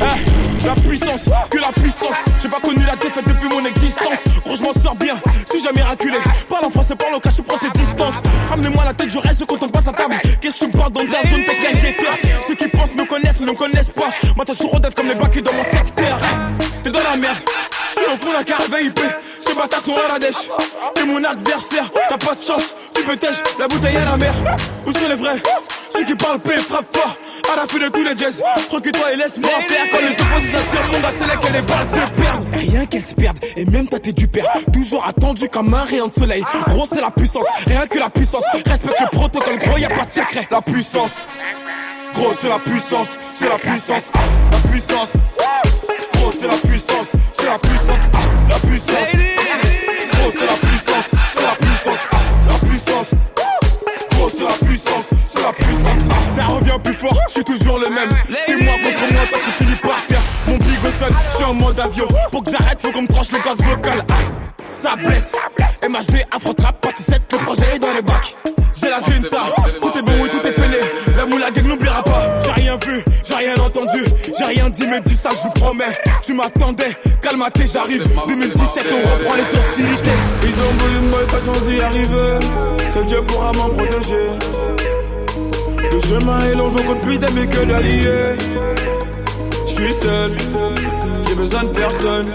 Ah, la puissance, que la puissance. J'ai pas connu la défaite depuis mon existence. Gros, je m'en sors bien, suis jamais raculé. Parle en français, parle au cas, je prends tes distances. Ramenez-moi la tête, je reste quand on passe à table. Qu'est-ce que tu me parles dans ta zone, t'es quel guetteur Ceux qui pensent me connaissent, ne me connaissent pas. Moi, t'as toujours comme les bacs dans mon secteur. T'es dans la merde. Je suis au fond la caravane IP, ces bâtards sont à la dèche. T'es mon adversaire, t'as pas de chance, tu peux tèche, la bouteille à la mer. Où sont les vrais? Ceux qui parlent paix, frappe fort, à la fin de tous les jazz. Recule-toi et laisse-moi faire. Quand les oppositions on va c'est que les balles se perdent. Rien qu'elles se perdent, et même toi t'es du père. Toujours attendu comme un rayon de soleil. Gros, c'est la puissance, rien que la puissance. Respecte le protocole, gros, y a pas de secret. La puissance. Gros, c'est la puissance, c'est la puissance, la puissance c'est la puissance, c'est la puissance, la puissance. Gros, c'est la puissance, fort, je suis toujours le même. C'est moi contre moi, toi tu finis par terre. Mon big son, je suis en mode avion. Pour que j'arrête, faut qu'on me tranche le gaz vocal. Ça blesse. MHD, Afro Trap, partie 7, le projet est dans les bacs. J'ai la grinta, tout est bon, oui, tout est fêlé. La moula gang n'oubliera pas. J'ai rien vu, j'ai rien entendu, j'ai rien dit, mais du ça, je vous promets. Tu m'attendais, calme-toi, j'arrive. 2017, on reprend les hostilités. Ils ont voulu me pas sans y arriver. Seul Dieu pourra m'en protéger. Le chemin est long, j'en compte plus d'amis que d'alliés. Je suis seul, j'ai besoin de personne.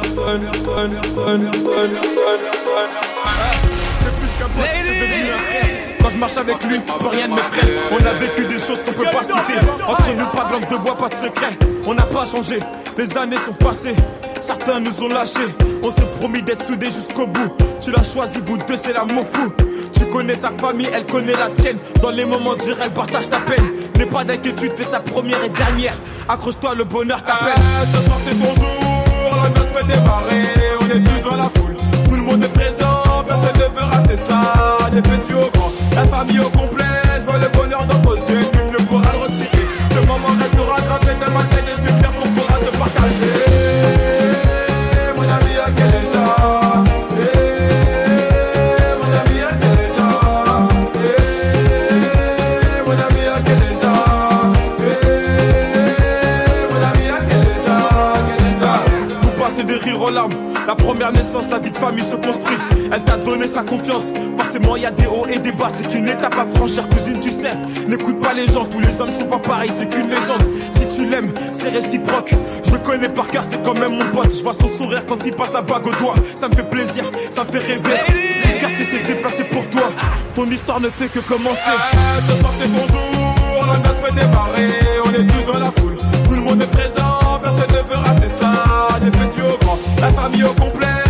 Quand je marche avec lui, rien ne m'effraie. On a vécu des choses qu'on peut pas citer. Entre nous, pas de de bois, pas de secret. On n'a pas changé, les années sont passées. Certains nous ont lâchés. On s'est promis d'être soudés jusqu'au bout. Tu l'as choisi, vous deux, c'est l'amour fou. Tu connais sa famille, elle connaît la tienne. Dans les moments durs, elle partage ta peine. N'aie pas d'inquiétude, t'es sa première et dernière. Accroche-toi, le bonheur t'appelle. Ah, ce soir, c'est ton jour, la noce fait démarrer. On est tous dans la foule, tout le monde est présent. Personne ne veut rater ça. Des petits au grand, la famille au complet. La première naissance, la vie de famille se construit. Elle t'a donné sa confiance. Forcément, il y a des hauts et des bas. C'est qu'une étape à franchir, cousine, tu sais. N'écoute pas les gens, tous les hommes sont pas pareils. C'est qu'une légende. Si tu l'aimes, c'est réciproque. Je le connais par cœur, c'est quand même mon pote. Je vois son sourire quand il passe la bague au doigt. Ça me fait plaisir, ça me fait rêver. Car si c'est déplacé pour toi, ton histoire ne fait que commencer. Ah, ce soir, c'est ton jour. La fait démarrer. On est tous dans la foule. Tout le monde est présent. Personne ne La famille au complet,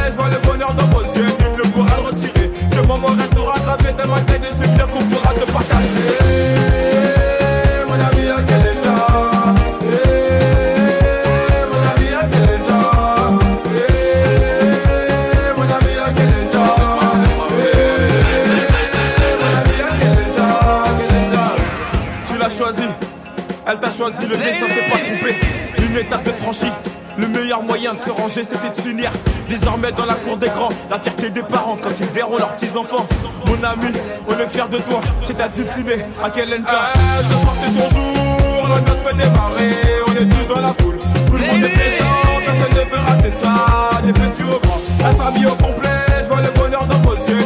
Dans la cour des grands, la fierté des parents quand ils verront leurs petits-enfants. Mon ami, on est fiers de toi, c'est à dessiner à quel end ah, Ce soir, c'est ton jour, la noce fait démarrer. On est tous dans la foule, tout le monde est présent, personne ne veut rater ça. Des petits au grand, la famille au complet. Je vois le bonheur dans vos yeux,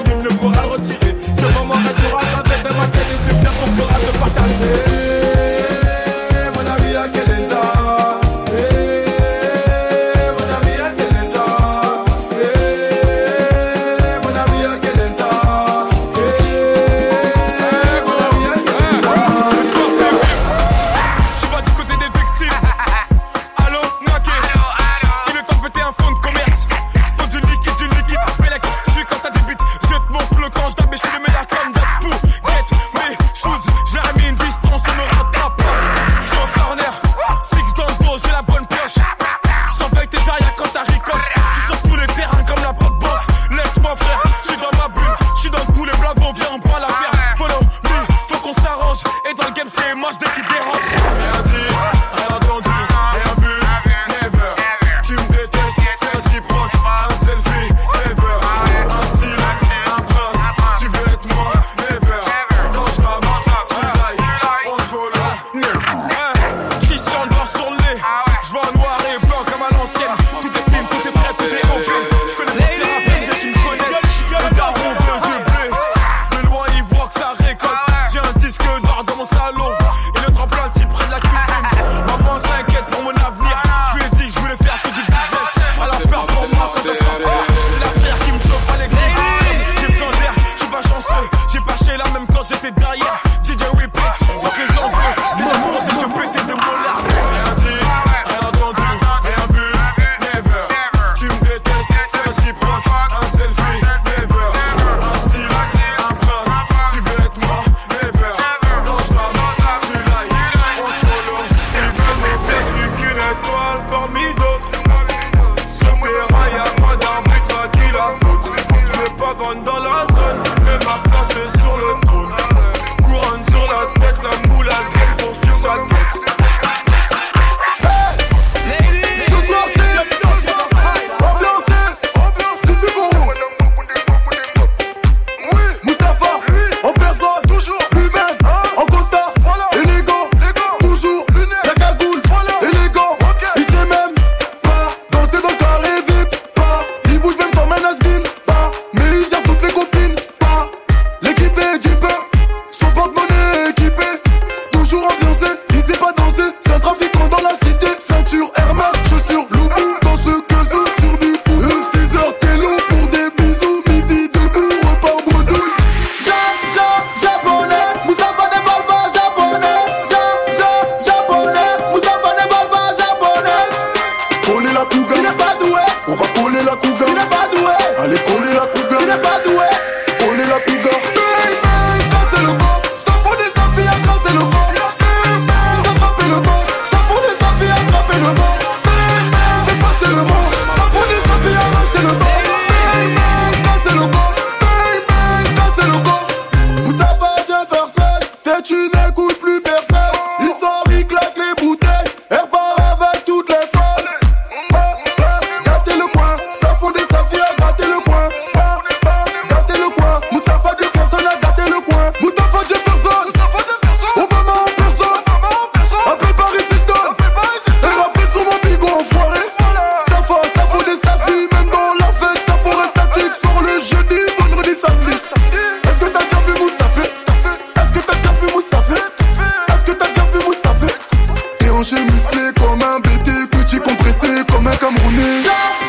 comme un Camerounais.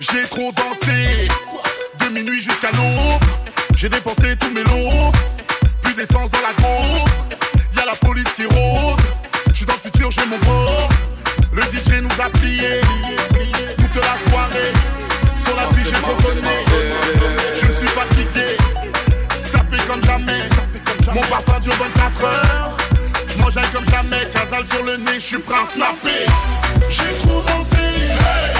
J'ai trop dansé, de minuit jusqu'à l'aube. J'ai dépensé tous mes lots, plus d'essence dans la groupe. Y'a la police qui rôde, j'suis dans le futur, j'ai mon bord. Le DJ nous a pliés, toute la soirée. Sur la pluie, j'ai reconnu. Je suis fatigué, sapé comme jamais. Mon parfum dure 24 heures. J'mangeais comme jamais, casal sur le nez, j'suis prêt à snapper. J'ai trop dansé.